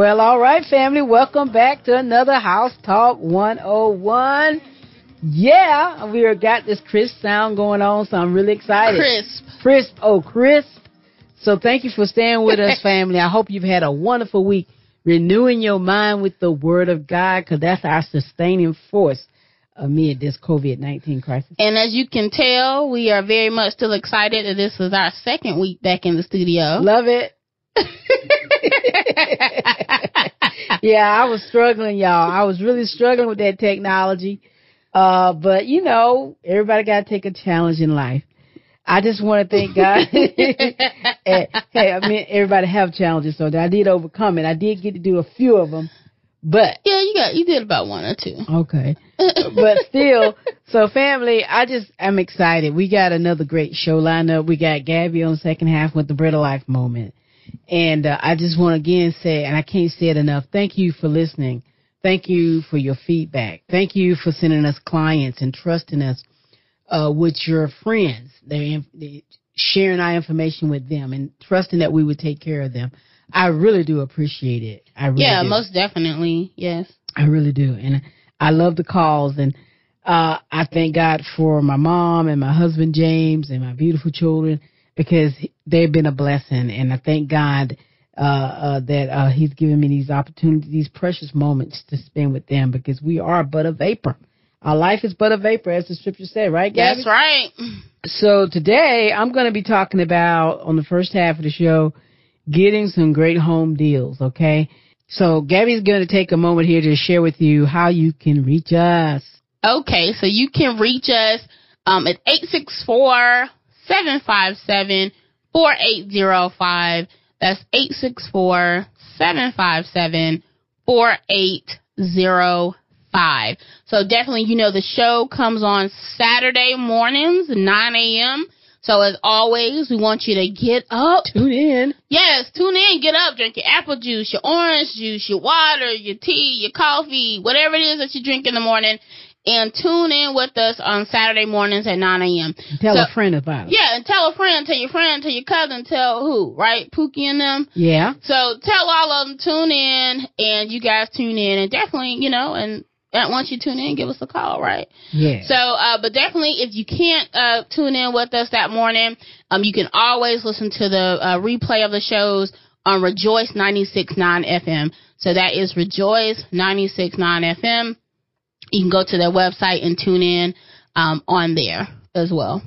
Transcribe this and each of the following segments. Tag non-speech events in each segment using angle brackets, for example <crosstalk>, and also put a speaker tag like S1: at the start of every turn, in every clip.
S1: Well, all right, family. Welcome back to another House Talk 101. Yeah, we got this crisp sound going on, so I'm really excited.
S2: Crisp.
S1: Crisp. Oh, crisp. So thank you for staying with us, <laughs> family. I hope you've had a wonderful week renewing your mind with the Word of God, because that's our sustaining force amid this COVID 19 crisis.
S2: And as you can tell, we are very much still excited that this is our second week back in the studio.
S1: Love it. <laughs> yeah, I was struggling, y'all. I was really struggling with that technology. Uh, but you know, everybody got to take a challenge in life. I just want to thank God. <laughs> hey, I mean, everybody have challenges, so I did overcome it. I did get to do a few of them, but
S2: yeah, you got you did about one or two.
S1: Okay, <laughs> but still, so family, I just I'm excited. We got another great show lined up. We got Gabby on the second half with the Bread of Life moment. And uh, I just want to again say, and I can't say it enough, thank you for listening. Thank you for your feedback. Thank you for sending us clients and trusting us uh, with your friends. They're, they're sharing our information with them and trusting that we would take care of them. I really do appreciate it. I really
S2: yeah,
S1: do.
S2: most definitely. Yes,
S1: I really do, and I love the calls and. Uh, I thank God for my mom and my husband James and my beautiful children because they've been a blessing, and I thank God uh, uh, that uh, He's given me these opportunities, these precious moments to spend with them, because we are but a vapor. Our life is but a vapor, as the scripture said, right, Gabby?
S2: That's right.
S1: So today I'm going to be talking about on the first half of the show, getting some great home deals. Okay, so Gabby's going to take a moment here to share with you how you can reach us.
S2: Okay, so you can reach us um, at eight six four 757 4805. That's 864 757 4805. So definitely, you know, the show comes on Saturday mornings, 9 a.m. So as always, we want you to get up.
S1: Tune in.
S2: Yes, tune in, get up, drink your apple juice, your orange juice, your water, your tea, your coffee, whatever it is that you drink in the morning, and tune in with us on Saturday mornings at 9 a.m.
S1: Tell so, a friend about it.
S2: Yeah, and tell a friend, tell your friend, tell your cousin, tell who, right? Pookie and them.
S1: Yeah.
S2: So tell all of them, tune in, and you guys tune in, and definitely, you know, and once you tune in, give us a call, right?
S1: Yeah.
S2: So, uh, but definitely, if you can't uh, tune in with us that morning, um, you can always listen to the uh, replay of the shows on Rejoice 96.9 FM. So that is Rejoice 96.9 FM you can go to their website and tune in um, on there as well.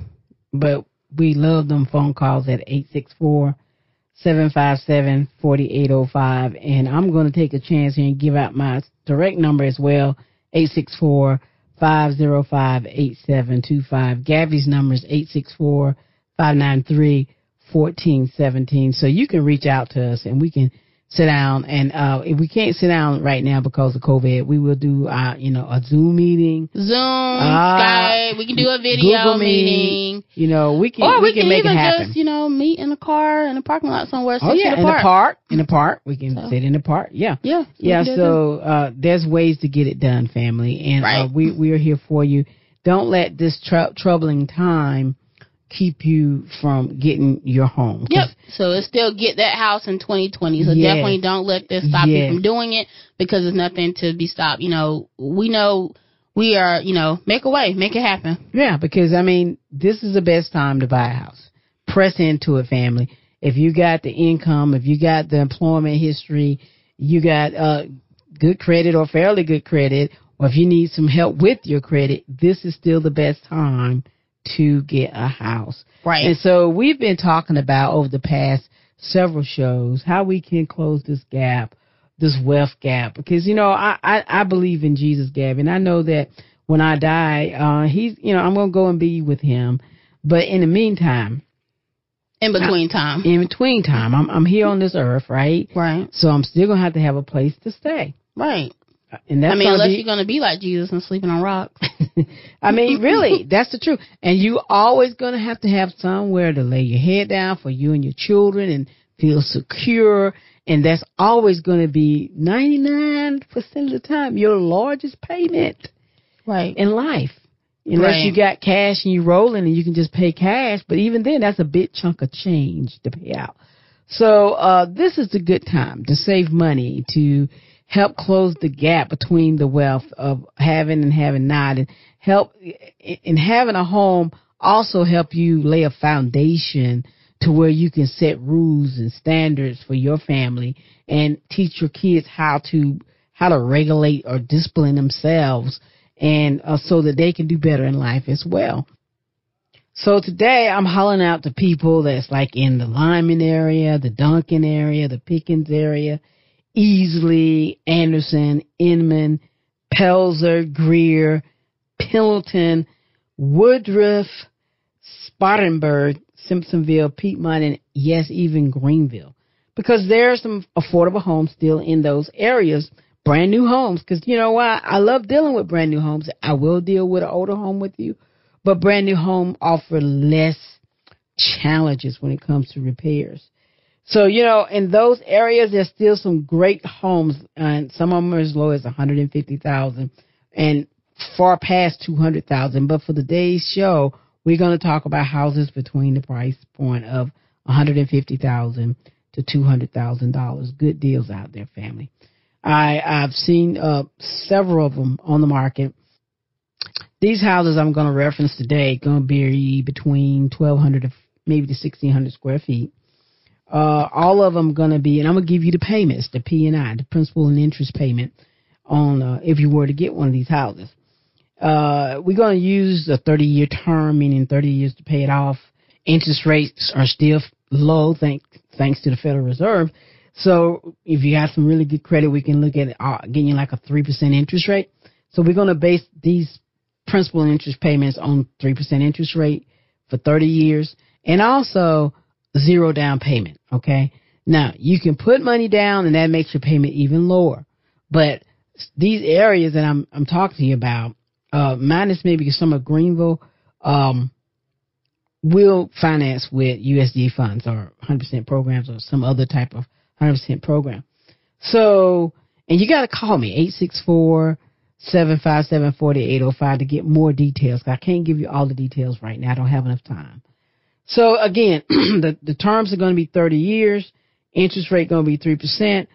S1: But we love them phone calls at 864 757 4805. And I'm going to take a chance here and give out my direct number as well 864 505 8725. Gabby's number is 864 593 1417. So you can reach out to us and we can sit down and uh if we can't sit down right now because of COVID, we will do uh you know a Zoom meeting.
S2: Zoom, uh, Skype, we can do a video
S1: Google
S2: meeting.
S1: Me, you know, we can
S2: or
S1: we,
S2: we
S1: can,
S2: can,
S1: make
S2: even
S1: it happen.
S2: just, you know, meet in a car in a parking lot somewhere.
S1: Oh yeah,
S2: in,
S1: the
S2: park.
S1: park. In the park. We can
S2: so.
S1: sit in the park. Yeah.
S2: Yeah.
S1: Yeah, so uh there's ways to get it done, family. And
S2: right.
S1: uh, we we are here for you. Don't let this tr- troubling time keep you from getting your home.
S2: Yep. So it's still get that house in 2020. So
S1: yes.
S2: definitely don't let this stop
S1: yes.
S2: you from doing it because there's nothing to be stopped. You know, we know we are, you know, make a way, make it happen.
S1: Yeah, because I mean, this is the best time to buy a house. Press into it, family. If you got the income, if you got the employment history, you got uh, good credit or fairly good credit, or if you need some help with your credit, this is still the best time to get a house.
S2: Right.
S1: And so we've been talking about over the past several shows how we can close this gap this wealth gap because you know I I, I believe in Jesus, Gabby, and I know that when I die, uh, he's you know I'm gonna go and be with him. But in the meantime,
S2: in between time,
S1: in between time, I'm I'm here on this earth, right?
S2: Right.
S1: So I'm still gonna have to have a place to stay.
S2: Right.
S1: And that's
S2: I mean, unless
S1: be,
S2: you're gonna be like Jesus and sleeping on rocks. <laughs>
S1: I mean, really, that's the truth. And you always gonna have to have somewhere to lay your head down for you and your children and feel secure. And that's always going to be 99% of the time your largest payment
S2: right.
S1: in life. Unless
S2: Right.
S1: you got cash and you're rolling and you can just pay cash. But even then, that's a big chunk of change to pay out. So, uh, this is a good time to save money to help close the gap between the wealth of having and having not and help in having a home also help you lay a foundation to where you can set rules and standards for your family and teach your kids how to how to regulate or discipline themselves and uh, so that they can do better in life as well. So today I'm hollering out to people that's like in the Lyman area, the Duncan area, the Pickens area, Easley, Anderson, Inman, Pelzer, Greer, Pendleton, Woodruff, Spartanburg, Simpsonville, Piedmont, and yes, even Greenville. Because there are some affordable homes still in those areas, brand new homes. Because you know why? I love dealing with brand new homes. I will deal with an older home with you, but brand new home offer less challenges when it comes to repairs. So, you know, in those areas, there's still some great homes, and some of them are as low as 150,000 and far past 200,000. But for today's show, we're going to talk about houses between the price point of 150,000 to 200,000 dollars. Good deals out there, family. I I've seen uh, several of them on the market. These houses I'm going to reference today going to be between 1,200 to maybe to 1,600 square feet. Uh, all of them going to be, and I'm going to give you the payments, the P and I, the principal and interest payment on uh, if you were to get one of these houses. Uh, we're going to use a 30 year term, meaning 30 years to pay it off. Interest rates are still low, thank, thanks to the Federal Reserve. So if you have some really good credit, we can look at uh, getting you like a 3% interest rate. So we're going to base these principal and interest payments on 3% interest rate for 30 years and also zero down payment. Okay. Now you can put money down and that makes your payment even lower. But these areas that I'm, I'm talking to you about, uh, minus maybe some of Greenville, um, will finance with USDA funds or 100% programs or some other type of 100% program. So, and you got to call me 864 757 4805 to get more details. I can't give you all the details right now. I don't have enough time. So again, <clears throat> the, the terms are going to be 30 years, interest rate going to be 3%,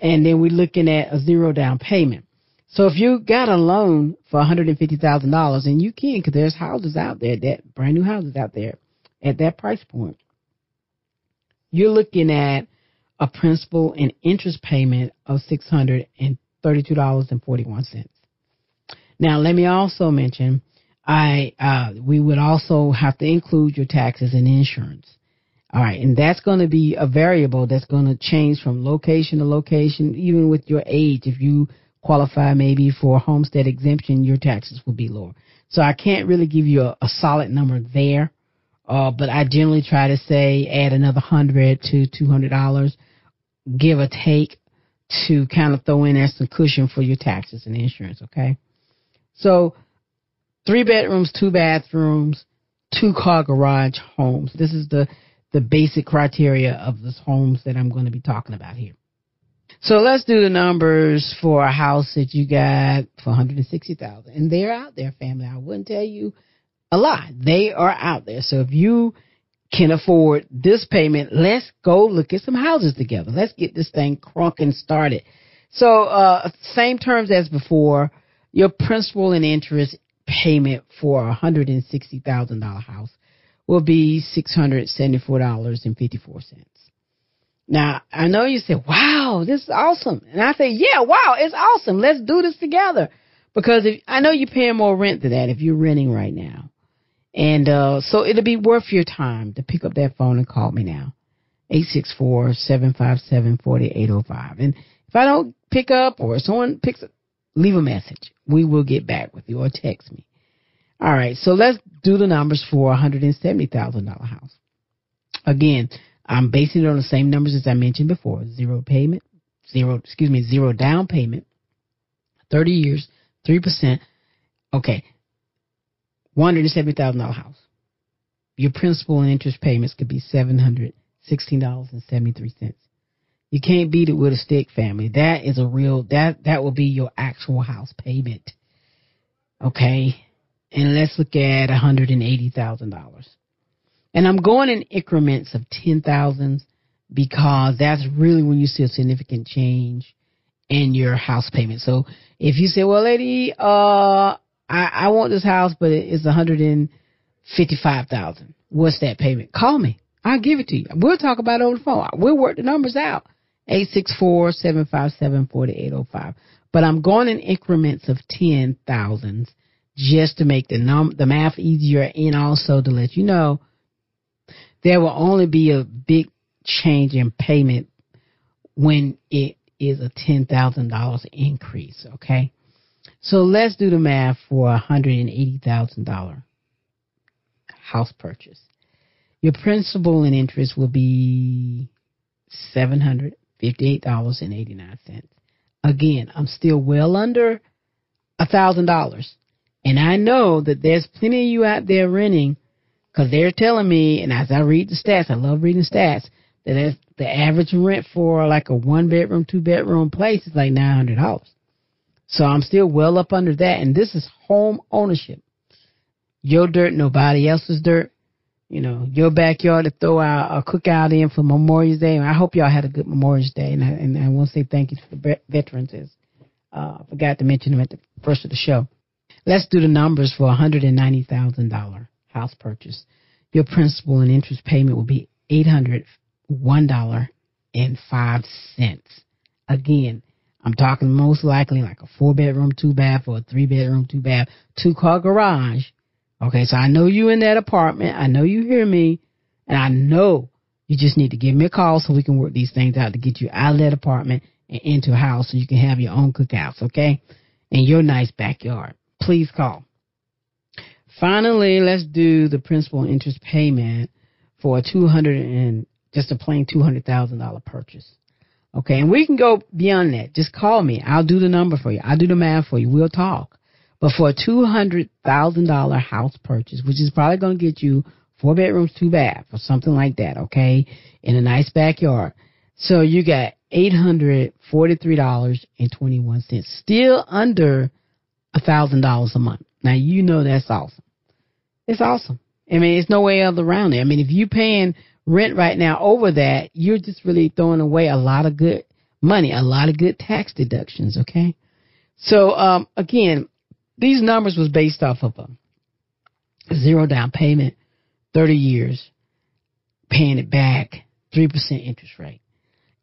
S1: and then we're looking at a zero down payment. So if you got a loan for $150,000, and you can, because there's houses out there, that brand new houses out there at that price point, you're looking at a principal and interest payment of $632.41. Now, let me also mention, I uh, we would also have to include your taxes and insurance. All right, and that's going to be a variable that's going to change from location to location, even with your age. If you qualify maybe for a homestead exemption, your taxes will be lower. So I can't really give you a, a solid number there, uh, but I generally try to say add another hundred to two hundred dollars, give or take, to kind of throw in there some cushion for your taxes and insurance. Okay, so three bedrooms, two bathrooms, two car garage homes. This is the the basic criteria of the homes that I'm going to be talking about here. So let's do the numbers for a house that you got for 160,000. And they're out there, family. I wouldn't tell you a lie. They are out there. So if you can afford this payment, let's go look at some houses together. Let's get this thing crunking started. So, uh, same terms as before. Your principal and interest payment for a $160,000 house will be $674.54. Now, I know you say, wow, this is awesome. And I say, yeah, wow, it's awesome. Let's do this together. Because if, I know you're paying more rent than that if you're renting right now. And, uh, so it'll be worth your time to pick up that phone and call me now. 864-757-4805. And If I don't pick up or someone picks up, leave a message. We will get back with you or text me. All right, so let's do the numbers for a $170,000 house. Again, I'm basing it on the same numbers as I mentioned before. Zero payment, zero, excuse me, zero down payment, 30 years, 3%. Okay. $170,000 house. Your principal and interest payments could be $716.73. You can't beat it with a stick family. That is a real, that, that will be your actual house payment. Okay. And let's look at $180,000. And I'm going in increments of 10,000s because that's really when you see a significant change in your house payment. So if you say, well, lady, uh, I, I want this house, but it's 155,000. What's that payment? Call me. I'll give it to you. We'll talk about it over the phone. We'll work the numbers out. 864-757-4805. But I'm going in increments of 10,000s just to make the num the math easier and also to let you know there will only be a big change in payment when it is a $10,000 increase, okay? So let's do the math for a $180,000 house purchase. Your principal and interest will be $758.89. Again, I'm still well under a $1,000. And I know that there's plenty of you out there renting because they're telling me, and as I read the stats, I love reading stats, that the average rent for like a one bedroom, two bedroom place is like nine hundred dollars. So I'm still well up under that, and this is home ownership. Your dirt, nobody else's dirt. You know, your backyard to throw out a cookout in for Memorial Day. And I hope y'all had a good Memorial Day, and I, and I want to say thank you to the veterans. As uh, I forgot to mention them at the first of the show. Let's do the numbers for a hundred and ninety thousand dollar house purchase, your principal and interest payment will be $801.05. Again, I'm talking most likely like a four bedroom, two bath, or a three bedroom, two bath, two car garage. Okay, so I know you in that apartment. I know you hear me. And I know you just need to give me a call so we can work these things out to get you out of that apartment and into a house so you can have your own cookouts, okay? In your nice backyard. Please call. Finally, let's do the principal and interest payment for a two hundred and just a plain two hundred thousand dollar purchase. Okay, and we can go beyond that. Just call me. I'll do the number for you. I'll do the math for you. We'll talk. But for a two hundred thousand dollar house purchase, which is probably going to get you four bedrooms, two baths, or something like that. Okay, in a nice backyard. So you got eight hundred forty three dollars and twenty one cents, still under a thousand dollars a month. Now you know that's awesome. It's awesome. I mean, there's no way other around it. I mean, if you're paying rent right now over that, you're just really throwing away a lot of good money, a lot of good tax deductions. Okay. So, um, again, these numbers was based off of a zero down payment, 30 years, paying it back, 3% interest rate.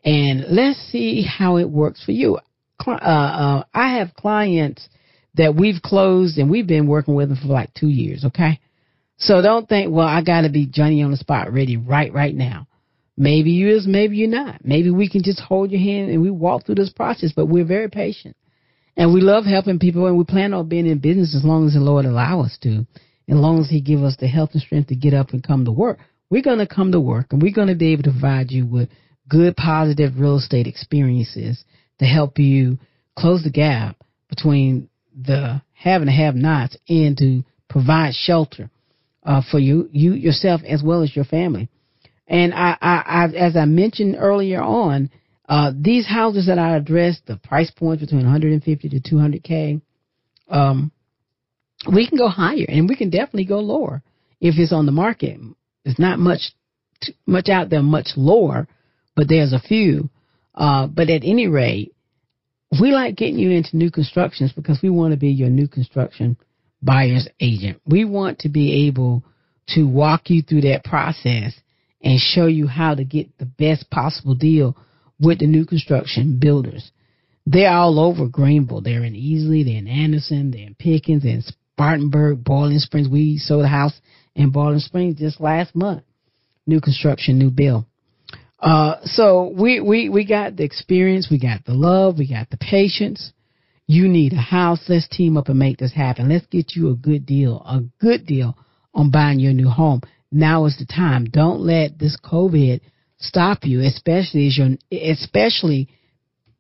S1: And let's see how it works for you. Uh, uh, I have clients that we've closed and we've been working with them for like two years. Okay. So don't think, well, I got to be Johnny on the spot ready right, right now. Maybe you is, maybe you're not. Maybe we can just hold your hand and we walk through this process, but we're very patient. And we love helping people and we plan on being in business as long as the Lord allow us to. As long as He give us the health and strength to get up and come to work. We're going to come to work and we're going to be able to provide you with good, positive real estate experiences to help you close the gap between the have and have nots and to provide shelter uh, for you, you yourself as well as your family. And I, I, I as I mentioned earlier on, uh, these houses that I addressed, the price points between 150 to 200k, um, we can go higher and we can definitely go lower if it's on the market. It's not much, much out there, much lower, but there's a few. Uh, but at any rate, we like getting you into new constructions because we want to be your new construction buyer's agent. We want to be able to walk you through that process and show you how to get the best possible deal with the new construction builders. They're all over Greenville. They're in Easley, they're in Anderson, they're in Pickens, they're in Spartanburg, Boiling Springs. We sold a house in Boiling Springs just last month. New construction, new bill. Uh, so we, we, we got the experience, we got the love, we got the patience. You need a house. Let's team up and make this happen. Let's get you a good deal, a good deal on buying your new home. Now is the time. Don't let this COVID stop you, especially as your, especially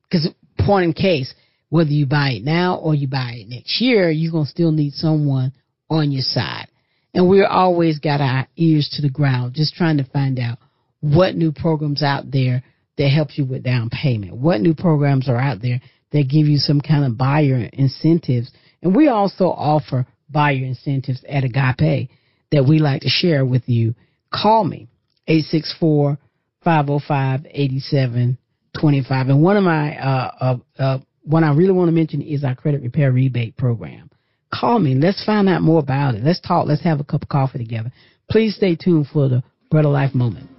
S1: because point in case, whether you buy it now or you buy it next year, you're to still need someone on your side. And we're always got our ears to the ground, just trying to find out what new programs out there that help you with down payment. What new programs are out there that give you some kind of buyer incentives. And we also offer buyer incentives at Agape that we like to share with you. Call me, 864 505 8725. And one of my, uh, uh, uh, one I really want to mention is our credit repair rebate program. Call me. Let's find out more about it. Let's talk. Let's have a cup of coffee together. Please stay tuned for the Bread of Life moment.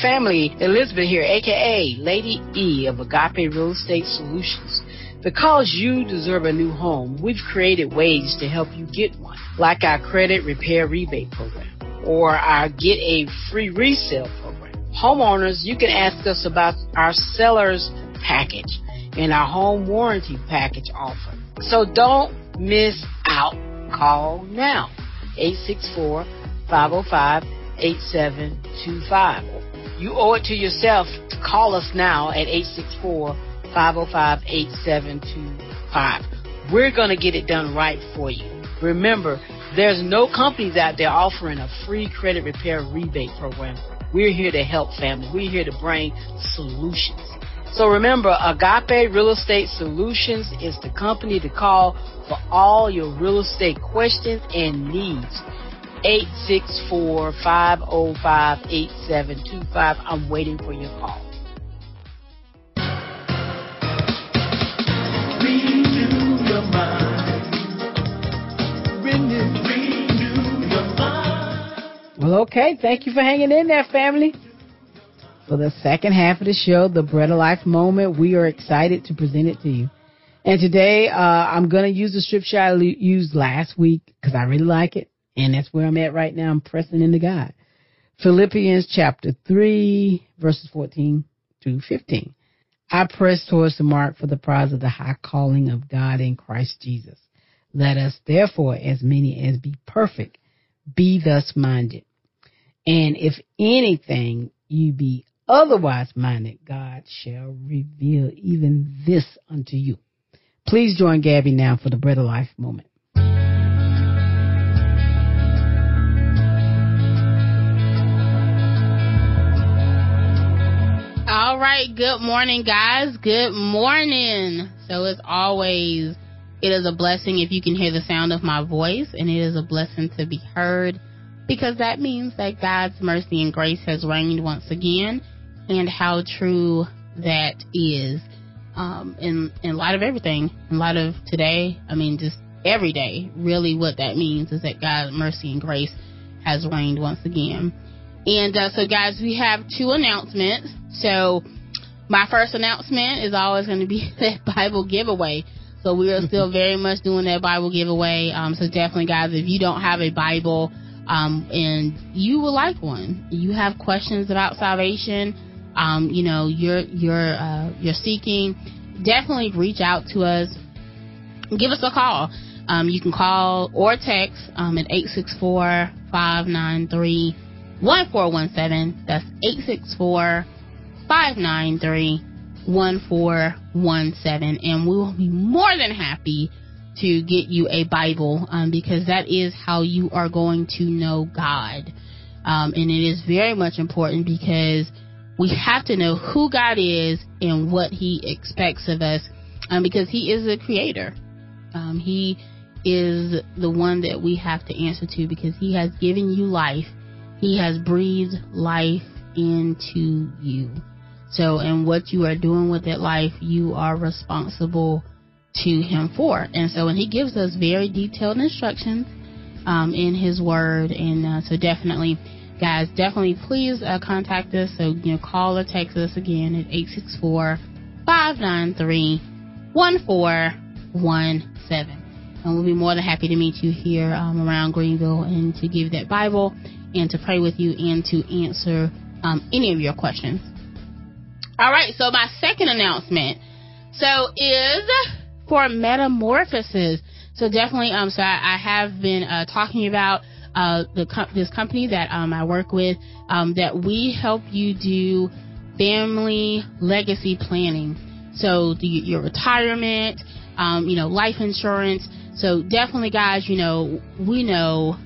S1: Family, Elizabeth here, aka Lady E of Agape Real Estate Solutions. Because you deserve a new home, we've created ways to help you get one, like our credit repair rebate program or our get a free resale program. Homeowners, you can ask us about our seller's package and our home warranty package offer. So don't miss out. Call now. 864 505 8725. You owe it to yourself to call us now at 864 505 8725. We're going to get it done right for you. Remember, there's no companies out there offering a free credit repair rebate program. We're here to help family. We're here to bring solutions. So remember, Agape Real Estate Solutions is the company to call for all your real estate questions and needs. 864 505 8725. I'm waiting for your call. Renew your mind. Renew, renew your mind. Well, okay. Thank you for hanging in there, family. For the second half of the show, the Bread of Life moment, we are excited to present it to you. And today, uh, I'm going to use the scripture I used last week because I really like it. And that's where I'm at right now. I'm pressing into God. Philippians chapter 3, verses 14 to 15. I press towards the mark for the prize of the high calling of God in Christ Jesus. Let us therefore, as many as be perfect, be thus minded. And if anything you be otherwise minded, God shall reveal even this unto you. Please join Gabby now for the Bread of Life moment.
S2: Right, good morning, guys. Good morning. So, as always, it is a blessing if you can hear the sound of my voice, and it is a blessing to be heard because that means that God's mercy and grace has reigned once again, and how true that is um, in in light of everything, in light of today. I mean, just every day. Really, what that means is that God's mercy and grace has reigned once again. And uh, so, guys, we have two announcements. So, my first announcement is always going to be <laughs> that Bible giveaway. So, we are still <laughs> very much doing that Bible giveaway. Um, so, definitely, guys, if you don't have a Bible um, and you would like one, you have questions about salvation, um, you know, you're you're uh, you're seeking, definitely reach out to us. Give us a call. Um, you can call or text um, at 864 593 1417. That's 864 593 1417. And we will be more than happy to get you a Bible um, because that is how you are going to know God. Um, and it is very much important because we have to know who God is and what He expects of us um, because He is the creator. Um, he is the one that we have to answer to because He has given you life he has breathed life into you. So, and what you are doing with that life, you are responsible to Him for. And so, and He gives us very detailed instructions um, in His Word. And uh, so, definitely, guys, definitely please uh, contact us. So, you know, call or text us again at 864 593 1417. And we'll be more than happy to meet you here um, around Greenville and to give that Bible and to pray with you and to answer um, any of your questions. All right, so my second announcement so is for metamorphosis. So definitely, um, so I, I have been uh, talking about uh, the com- this company that um, I work with um, that we help you do family legacy planning. So the, your retirement, um, you know, life insurance. So definitely, guys, you know, we know,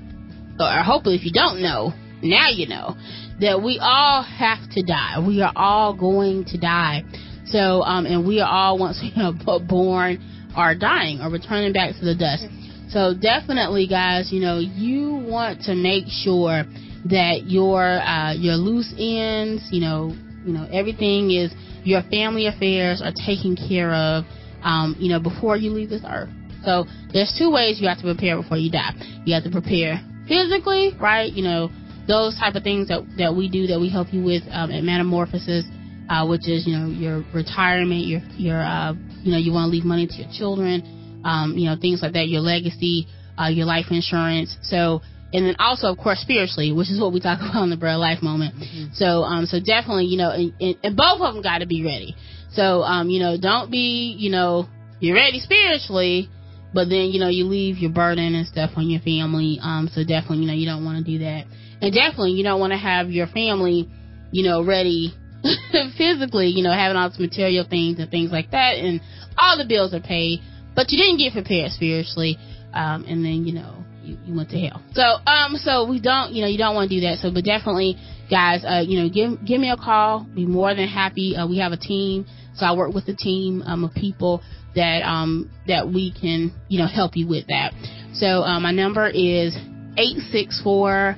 S2: or hopefully, if you don't know, now you know that we all have to die. We are all going to die. So, um, and we are all once we are born are dying or returning back to the dust. So definitely, guys, you know, you want to make sure that your uh, your loose ends, you know, you know, everything is your family affairs are taken care of, um, you know, before you leave this earth. So there's two ways you have to prepare before you die. You have to prepare physically, right? You know, those type of things that that we do that we help you with um, at Metamorphosis, uh, which is you know your retirement, your your uh, you know you want to leave money to your children, um, you know things like that, your legacy, uh, your life insurance. So and then also of course spiritually, which is what we talk <laughs> about in the Bread Life moment. Mm-hmm. So um so definitely you know and, and, and both of them got to be ready. So um you know don't be you know you're ready spiritually but then you know you leave your burden and stuff on your family um so definitely you know you don't want to do that. And definitely you don't want to have your family you know ready <laughs> physically you know having all this material things and things like that and all the bills are paid but you didn't get prepared spiritually um and then you know you, you went to hell. So um so we don't you know you don't want to do that. So but definitely guys uh you know give give me a call. Be more than happy. Uh, we have a team. So I work with a team um, of people that um, that we can you know help you with that. So uh, my number is eight six four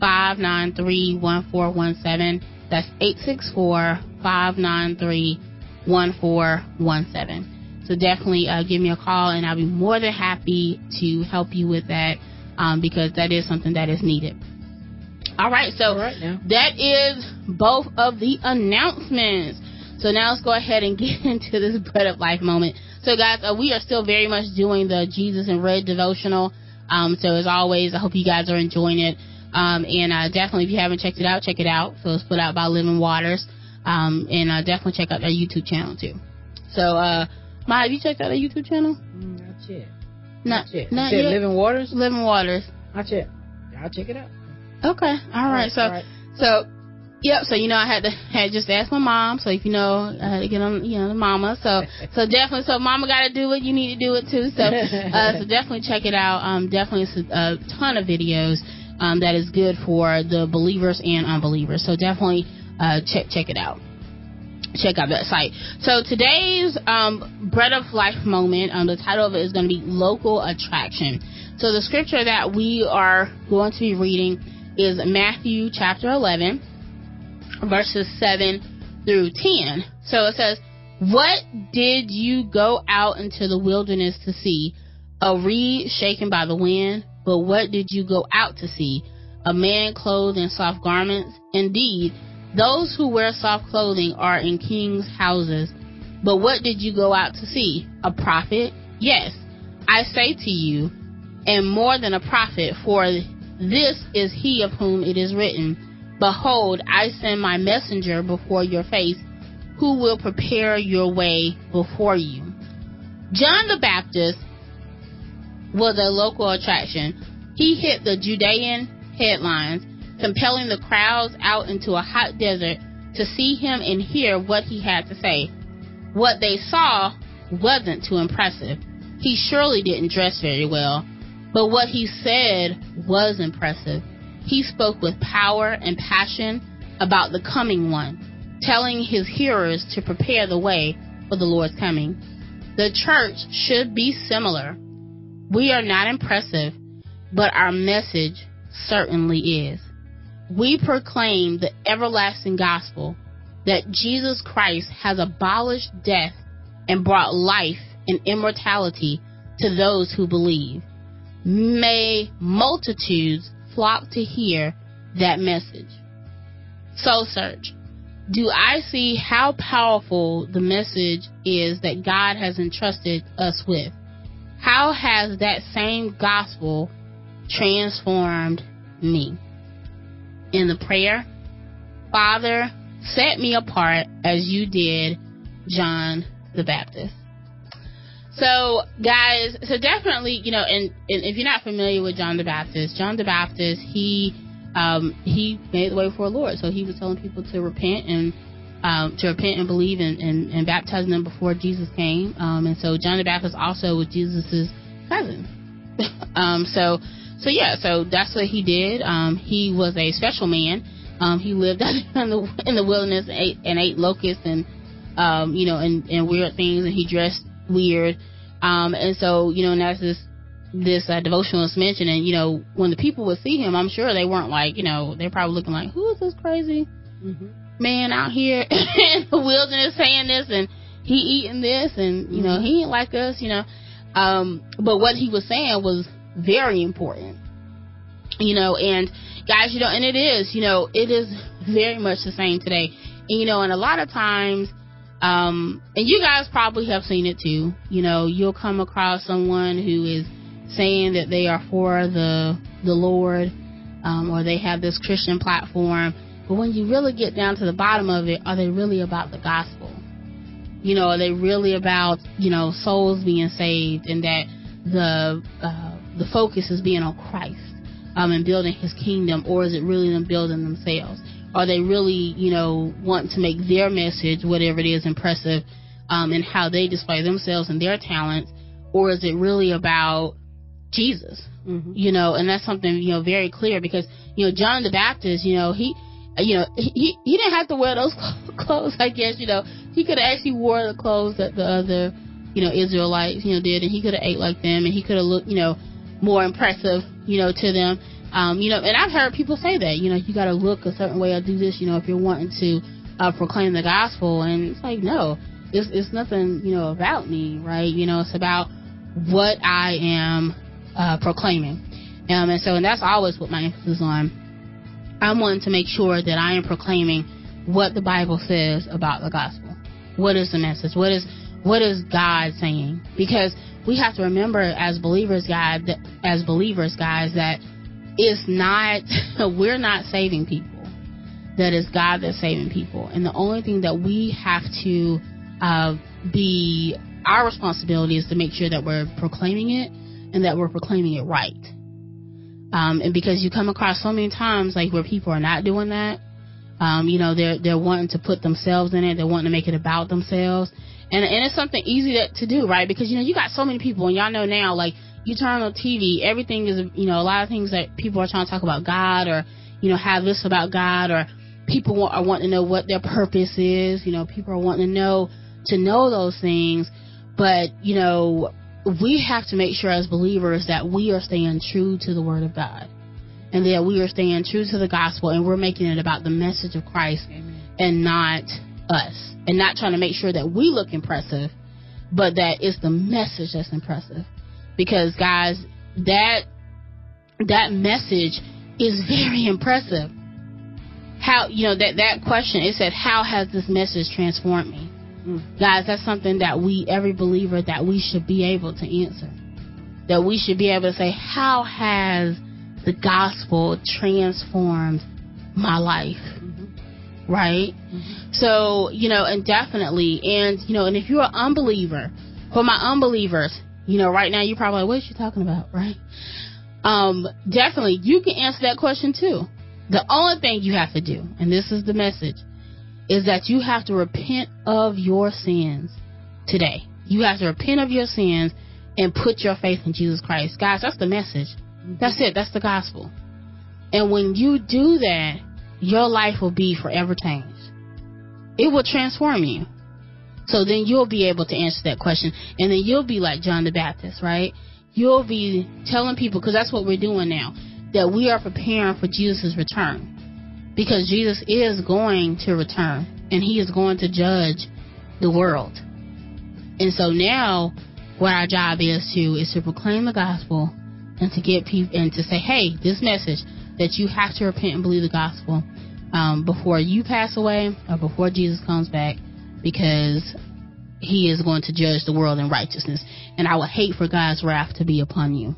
S2: five nine three one four one seven. That's eight six four five nine three one four one seven. So definitely uh, give me a call, and I'll be more than happy to help you with that um, because that is something that is needed. All right, so
S1: All right,
S2: that is both of the announcements. So now let's go ahead and <laughs> get into this bread of life moment. So guys, uh, we are still very much doing the Jesus in Red devotional. Um, so as always, I hope you guys are enjoying it. Um, and uh, definitely, if you haven't checked it out, check it out. So it's put out by Living Waters. Um, and uh, definitely check out their YouTube channel too. So, uh, Ma, have you checked out their YouTube channel?
S1: Mm, not yet.
S2: Not,
S1: yet.
S2: Not
S1: yet.
S2: Living
S1: Waters.
S2: Living Waters.
S1: Not yet. I'll check it out.
S2: Okay. All, all right. right. So, all right. so Yep. So you know, I had to <laughs> had just ask my mom. So if you know, I had to get on, you know, the mama. So so definitely, so mama got to do it. You need to do it too. So <laughs> uh, so definitely check it out. Um, definitely a ton of videos. Um, that is good for the believers and unbelievers. So definitely uh, check check it out. Check out that site. So today's um, bread of life moment. Um, the title of it is going to be local attraction. So the scripture that we are going to be reading is Matthew chapter 11 verses 7 through 10. So it says, What did you go out into the wilderness to see? A reed shaken by the wind? But what did you go out to see? A man clothed in soft garments? Indeed, those who wear soft clothing are in kings' houses. But what did you go out to see? A prophet? Yes, I say to you, and more than a prophet, for this is he of whom it is written Behold, I send my messenger before your face, who will prepare your way before you. John the Baptist was a local attraction. He hit the Judean headlines, compelling the crowds out into a hot desert to see him and hear what he had to say. What they saw wasn't too impressive. He surely didn't dress very well, but what he said was impressive. He spoke with power and passion about the coming one, telling his hearers to prepare the way for the Lord's coming. The church should be similar. We are not impressive, but our message certainly is. We proclaim the everlasting gospel that Jesus Christ has abolished death and brought life and immortality to those who believe. May multitudes flock to hear that message. Soul Search. do I see how powerful the message is that God has entrusted us with? How has that same gospel transformed me? In the prayer, Father, set me apart as you did John the Baptist. So, guys, so definitely, you know, and, and if you're not familiar with John the Baptist, John the Baptist, he um, he made the way for the Lord. So he was telling people to repent and um, to repent and believe and, and, and baptizing them before Jesus came. Um, and so John the Baptist also was Jesus's cousin. <laughs> um, so so yeah, so that's what he did. Um, he was a special man. Um, he lived <laughs> in the in the wilderness and ate, and ate locusts and um, you know and, and weird things, and he dressed weird. Um, and so, you know, and as this this uh, devotionalist mentioned, and you know, when the people would see him, I'm sure they weren't like, you know, they're probably looking like, who is this crazy mm-hmm. man out here <laughs> in the wilderness saying this, and he eating this, and you know, he ain't like us, you know. Um, but what he was saying was very important, you know, and guys, you know, and it is, you know, it is very much the same today, and, you know, and a lot of times um, and you guys probably have seen it too. You know, you'll come across someone who is saying that they are for the the Lord, um, or they have this Christian platform. But when you really get down to the bottom of it, are they really about the gospel? You know, are they really about you know souls being saved and that the uh, the focus is being on Christ um, and building His kingdom, or is it really them building themselves? Are they really, you know, want to make their message, whatever it is, impressive um, in how they display themselves and their talents? Or is it really about Jesus? Mm-hmm. You know, and that's something, you know, very clear because, you know, John the Baptist, you know, he, you know, he, he didn't have to wear those <laughs> clothes, I guess, you know. He could have actually wore the clothes that the other, you know, Israelites, you know, did, and he could have ate like them, and he could have looked, you know, more impressive, you know, to them. Um, you know, and I've heard people say that, you know, you got to look a certain way or do this, you know, if you're wanting to uh, proclaim the gospel. And it's like, no, it's, it's nothing, you know, about me, right? You know, it's about what I am uh, proclaiming. Um, and so, and that's always what my emphasis on. I'm wanting to make sure that I am proclaiming what the Bible says about the gospel. What is the message? What is what is God saying? Because we have to remember as believers, God, as believers, guys, that it's not <laughs> we're not saving people. That is God that's saving people, and the only thing that we have to uh, be our responsibility is to make sure that we're proclaiming it and that we're proclaiming it right. Um, and because you come across so many times like where people are not doing that, um, you know, they're they're wanting to put themselves in it, they're wanting to make it about themselves, and and it's something easy to, to do, right? Because you know you got so many people, and y'all know now, like you turn on TV, everything is, you know, a lot of things that people are trying to talk about God or, you know, have this about God or people want, are wanting to know what their purpose is. You know, people are wanting to know, to know those things. But, you know, we have to make sure as believers that we are staying true to the Word of God and that we are staying true to the gospel and we're making it about the message of Christ Amen. and not us and not trying to make sure that we look impressive, but that it's the message that's impressive because guys, that that message is very impressive. How you know that that question? It said, "How has this message transformed me?" Mm. Guys, that's something that we, every believer, that we should be able to answer. That we should be able to say, "How has the gospel transformed my life?" Mm-hmm. Right. Mm-hmm. So you know, and definitely, and you know, and if you're an unbeliever, for my unbelievers, you know, right now you're probably like, what is she talking about, right? Um, definitely, you can answer that question too. The only thing you have to do, and this is the message, is that you have to repent of your sins today. You have to repent of your sins and put your faith in Jesus Christ. Guys, that's the message. That's it. That's the gospel. And when you do that, your life will be forever changed. It will transform you. So then you'll be able to answer that question. And then you'll be like John the Baptist, right? You'll be telling people, because that's what we're doing now, that we are preparing for Jesus' return. Because Jesus is going to return and he is going to judge the world. And so now what our job is to is to proclaim the gospel and to get people and to say, hey, this message that you have to repent and believe the gospel um, before you pass away or before Jesus comes back, because He is going to judge the world in righteousness, and I would hate for God's wrath to be upon you.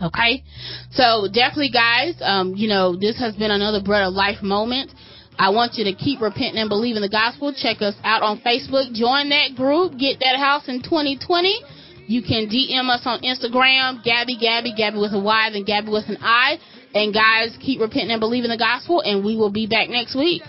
S2: Okay, so definitely, guys, um, you know this has been another bread of life moment. I want you to keep repenting and believing the gospel. Check us out on Facebook. Join that group. Get that house in 2020. You can DM us on Instagram, Gabby, Gabby, Gabby with a Y, then Gabby with an I. And guys, keep repenting and believing the gospel, and we will be back next week.